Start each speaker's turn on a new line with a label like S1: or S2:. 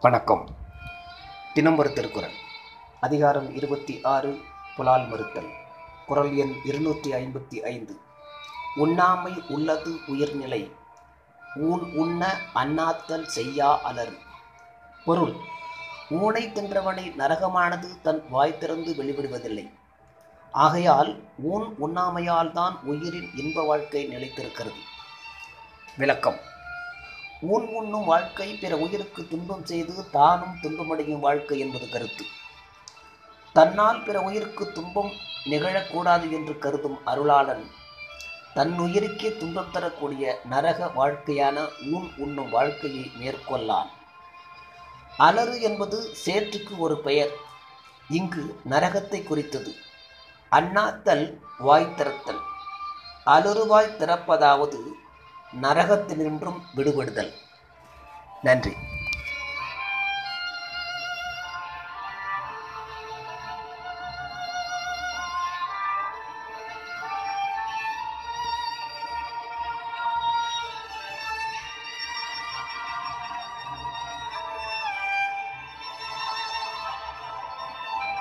S1: வணக்கம். தினம் ஒரு திருக்குறள். அதிகாரம் இருபத்தி ஆறு புலால் மறுத்தல். குரல் எண் இருநூற்றி ஐம்பத்தி ஐந்து. உண்ணாமை உள்ளது உயிர்நிலை. ஊன் உண்ண அண்ணாத்தல் செய்யா அலர். பொருள். ஊனை தின்றவனை நரகமானது தன் வாய் திறந்து வெளிவிடுவதில்லை. ஆகையால் ஊன் உண்ணாமையால் தான் உயிரின் இன்ப வாழ்க்கை நிலைத்திருக்கிறது. விளக்கம். ஊன் உண்ணும் வாழ்க்கை பிற உயிருக்கு துன்பம் செய்து தானும் துன்பமடையும் வாழ்க்கை என்பது கருத்து. தன்னால் பிற உயிருக்கு துன்பம் நிகழக்கூடாது என்று கருதும் அருளாளன் தன் உயிருக்கே துன்பம் தரக்கூடிய நரக வாழ்க்கையான ஊன் உண்ணும் வாழ்க்கையை மேற்கொள்ளான். அலறு என்பது சேற்றுக்கு ஒரு பெயர் இங்கு நரகத்தை குறித்தது. அண்ணாத்தல் வாய் திறத்தல். அலறுவாய் திறப்பதாவது நரகத்தினின்றும் விடுபடுதல். நன்றி.